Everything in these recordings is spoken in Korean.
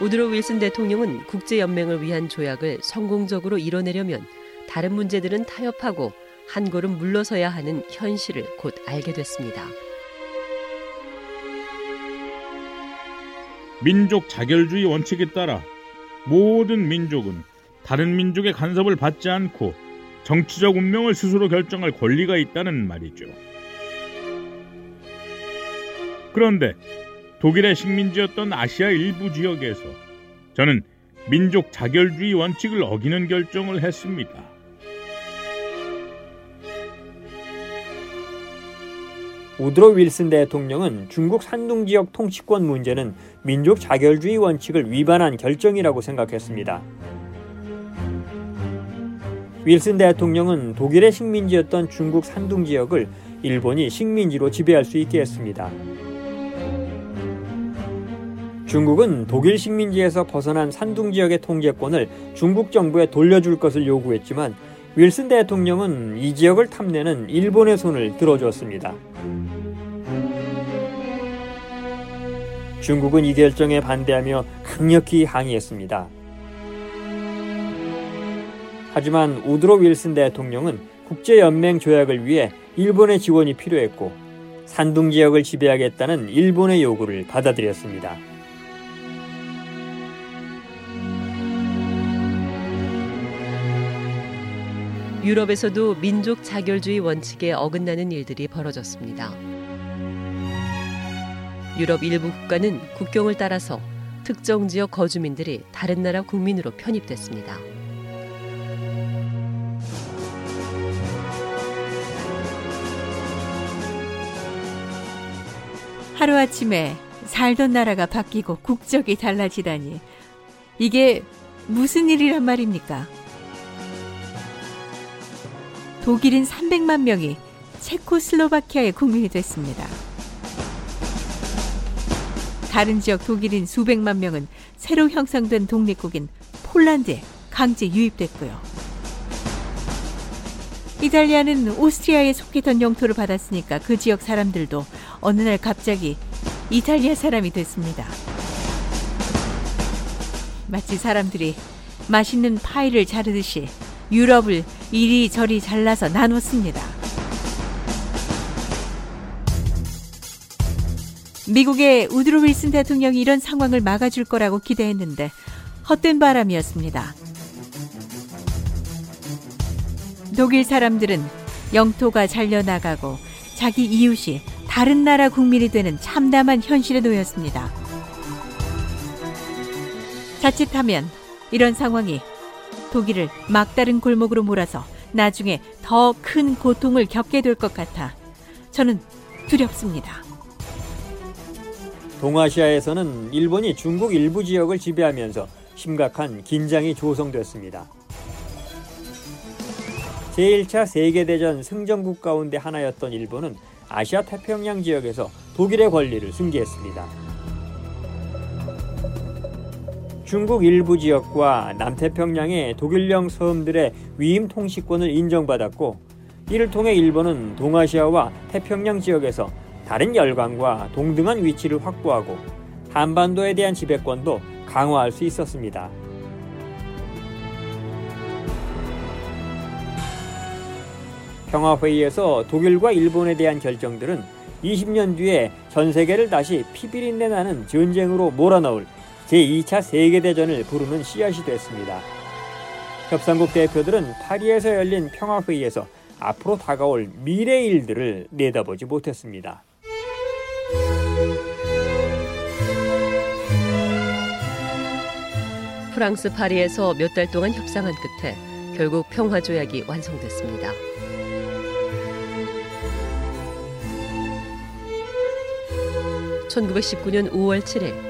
우드로 윌슨 대통령은 국제연맹을 위한 조약을 성공적으로 이뤄내려면 다른 문제들은 타협하고 한 걸음 물러서야 하는 현실을 곧 알게 됐습니다. 민족 자결주의 원칙에 따라 모든 민족은 다른 민족의 간섭을 받지 않고 정치적 운명을 스스로 결정할 권리가 있다는 말이죠. 그런데 독일의 식민지였던 아시아 일부 지역에서 저는 민족 자결주의 원칙을 어기는 결정을 했습니다. 우드로 윌슨 대통령은 중국 산둥 지역 통치권 문제는 민족 자결주의 원칙을 위반한 결정이라고 생각했습니다. 윌슨 대통령은 독일의 식민지였던 중국 산둥 지역을 일본이 식민지로 지배할 수 있게 했습니다. 중국은 독일 식민지에서 벗어난 산둥 지역의 통제권을 중국 정부에 돌려줄 것을 요구했지만 윌슨 대통령은 이 지역을 탐내는 일본의 손을 들어주었습니다. 중국은 이 결정에 반대하며 강력히 항의했습니다. 하지만 우드로 윌슨 대통령은 국제연맹 조약을 위해 일본의 지원이 필요했고 산둥 지역을 지배하겠다는 일본의 요구를 받아들였습니다. 유럽에서도 민족 자결주의 원칙에 어긋나는 일들이 벌어졌습니다. 유럽 일부 국가는 국경을 따라서 특정 지역 거주민들이 다른 나라 국민으로 편입됐습니다. 하루아침에 살던 나라가 바뀌고 국적이 달라지다니 이게 무슨 일이란 말입니까? 독일인 300만 명이 체코슬로바키아의 국민이 됐습니다. 다른 지역 독일인 수백만 명은 새로 형성된 독립국인 폴란드에 강제 유입됐고요. 이탈리아는 오스트리아에 속했던 영토를 받았으니까 그 지역 사람들도 어느 날 갑자기 이탈리아 사람이 됐습니다. 마치 사람들이 맛있는 파이를 자르듯이 유럽을 이리저리 잘라서 나눴습니다. 미국의 우드로 윌슨 대통령이 이런 상황을 막아줄 거라고 기대했는데 헛된 바람이었습니다. 독일 사람들은 영토가 잘려나가고 자기 이웃이 다른 나라 국민이 되는 참담한 현실에 놓였습니다. 자칫하면 이런 상황이 독일을 막다른 골목으로 몰아서 나중에 더 큰 고통을 겪게 될 것 같아 저는 두렵습니다. 동아시아에서는 일본이 중국 일부 지역을 지배하면서 심각한 긴장이 조성됐습니다. 제1차 세계대전 승전국 가운데 하나였던 일본은 아시아 태평양 지역에서 독일의 권리를 승계했습니다. 중국 일부 지역과 남태평양의 독일령 섬들의 위임 통치권을 인정받았고 이를 통해 일본은 동아시아와 태평양 지역에서 다른 열강과 동등한 위치를 확보하고 한반도에 대한 지배권도 강화할 수 있었습니다. 평화회의에서 독일과 일본에 대한 결정들은 20년 뒤에 전 세계를 다시 피비린내 나는 전쟁으로 몰아넣을 제2차 세계대전을 부르는 씨앗이 됐습니다. 협상국 대표들은 파리에서 열린 평화회의에서 앞으로 다가올 미래 일들을 내다보지 못했습니다. 프랑스 파리에서 몇 달 동안 협상한 끝에 결국 평화 조약이 완성됐습니다. 1919년 5월 7일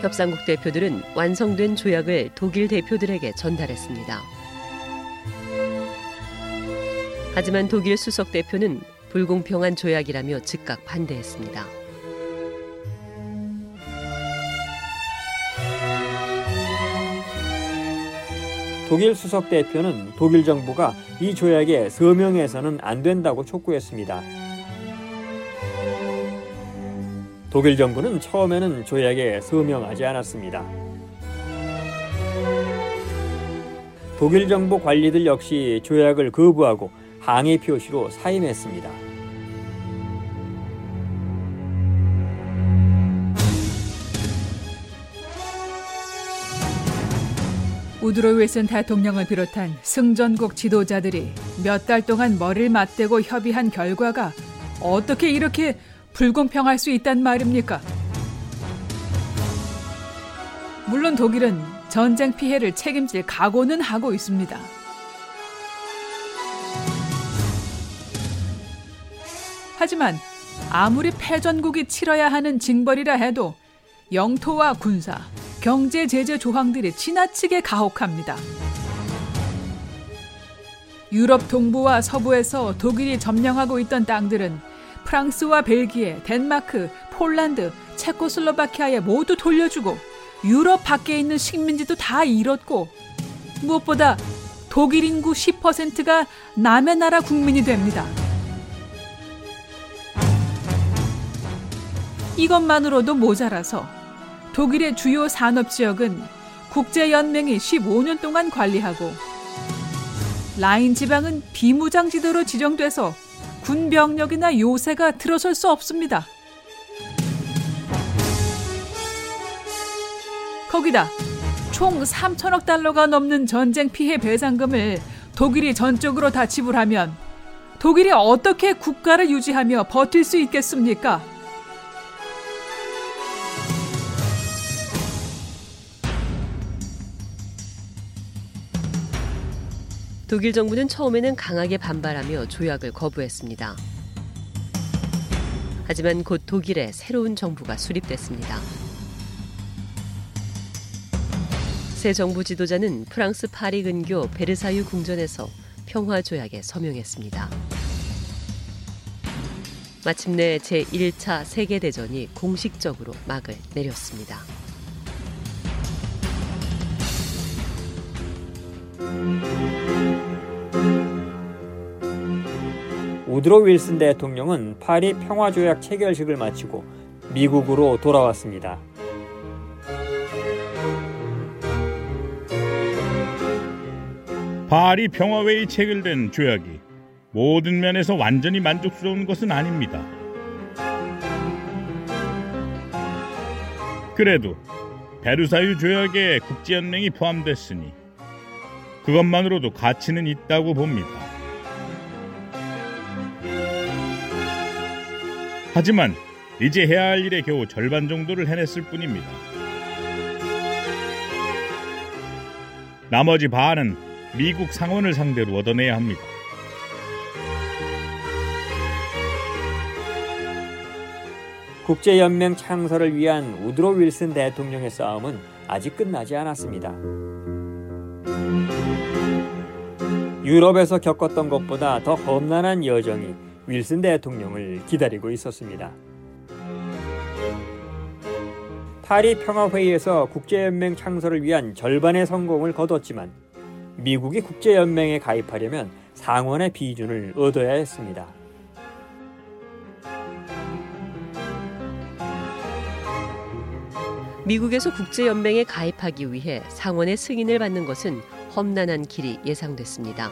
협상국 대표들은 완성된 조약을 독일 대표들에게 전달했습니다. 하지만 독일 수석 대표는 불공평한 조약이라며 즉각 반대했습니다. 독일 수석 대표는 독일 정부가 이 조약에 서명해서는 안 된다고 촉구했습니다. 독일 정부는 처음에는 조약에 서명하지 않았습니다. 독일 정부 관리들 역시 조약을 거부하고 항의 표시로 사임했습니다. 우드로 윌슨 대통령을 비롯한 승전국 지도자들이 몇 달 동안 머리를 맞대고 협의한 결과가 어떻게 이렇게 불공평할 수 있단 말입니까? 물론 독일은 전쟁 피해를 책임질 각오는 하고 있습니다. 하지만 아무리 패전국이 치러야 하는 징벌이라 해도 영토와 군사, 경제 제재 조항들이 지나치게 가혹합니다. 유럽 동부와 서부에서 독일이 점령하고 있던 땅들은 프랑스와 벨기에, 덴마크, 폴란드, 체코슬로바키아에 모두 돌려주고 유럽 밖에 있는 식민지도 다 잃었고 무엇보다 독일 인구 10%가 남의 나라 국민이 됩니다. 이것만으로도 모자라서 독일의 주요 산업 지역은 국제연맹이 15년 동안 관리하고 라인 지방은 비무장지대로 지정돼서 군 병력이나 요새가 들어설 수 없습니다. 거기다 총 3천억 달러가 넘는 전쟁 피해 배상금을 독일이 전적으로 다 지불하면 독일이 어떻게 국가를 유지하며 버틸 수 있겠습니까? 독일 정부는 처음에는 강하게 반발하며 조약을 거부했습니다. 하지만 곧 독일에 새로운 정부가 수립됐습니다. 새 정부 지도자는 프랑스 파리 근교 베르사유 궁전에서 평화 조약에 서명했습니다. 마침내 제1차 세계 대전이 공식적으로 막을 내렸습니다. 우드로 윌슨 대통령은 파리 평화조약 체결식을 마치고 미국으로 돌아왔습니다. 파리 평화회의 체결된 조약이 모든 면에서 완전히 만족스러운 것은 아닙니다. 그래도 베르사유 조약에 국제연맹이 포함됐으니 그것만으로도 가치는 있다고 봅니다. 하지만 이제 해야 할 일의 겨우 절반 정도를 해냈을 뿐입니다. 나머지 반은 미국 상원을 상대로 얻어내야 합니다. 국제연맹 창설을 위한 우드로 윌슨 대통령의 싸움은 아직 끝나지 않았습니다. 유럽에서 겪었던 것보다 더 험난한 여정이 윌슨 대통령을 기다리고 있었습니다. 파리 평화회의에서 국제연맹 창설을 위한 절반의 성공을 거뒀지만 미국이 국제연맹에 가입하려면 상원의 비준을 얻어야 했습니다. 미국에서 국제연맹에 가입하기 위해 상원의 승인을 받는 것은 험난한 길이 예상됐습니다.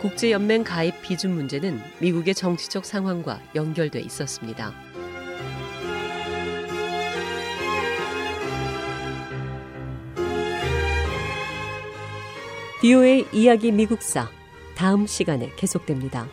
국제연맹 가입 비준 문제는 미국의 정치적 상황과 연결돼 있었습니다. 디오의 이야기 미국사 다음 시간에 계속됩니다.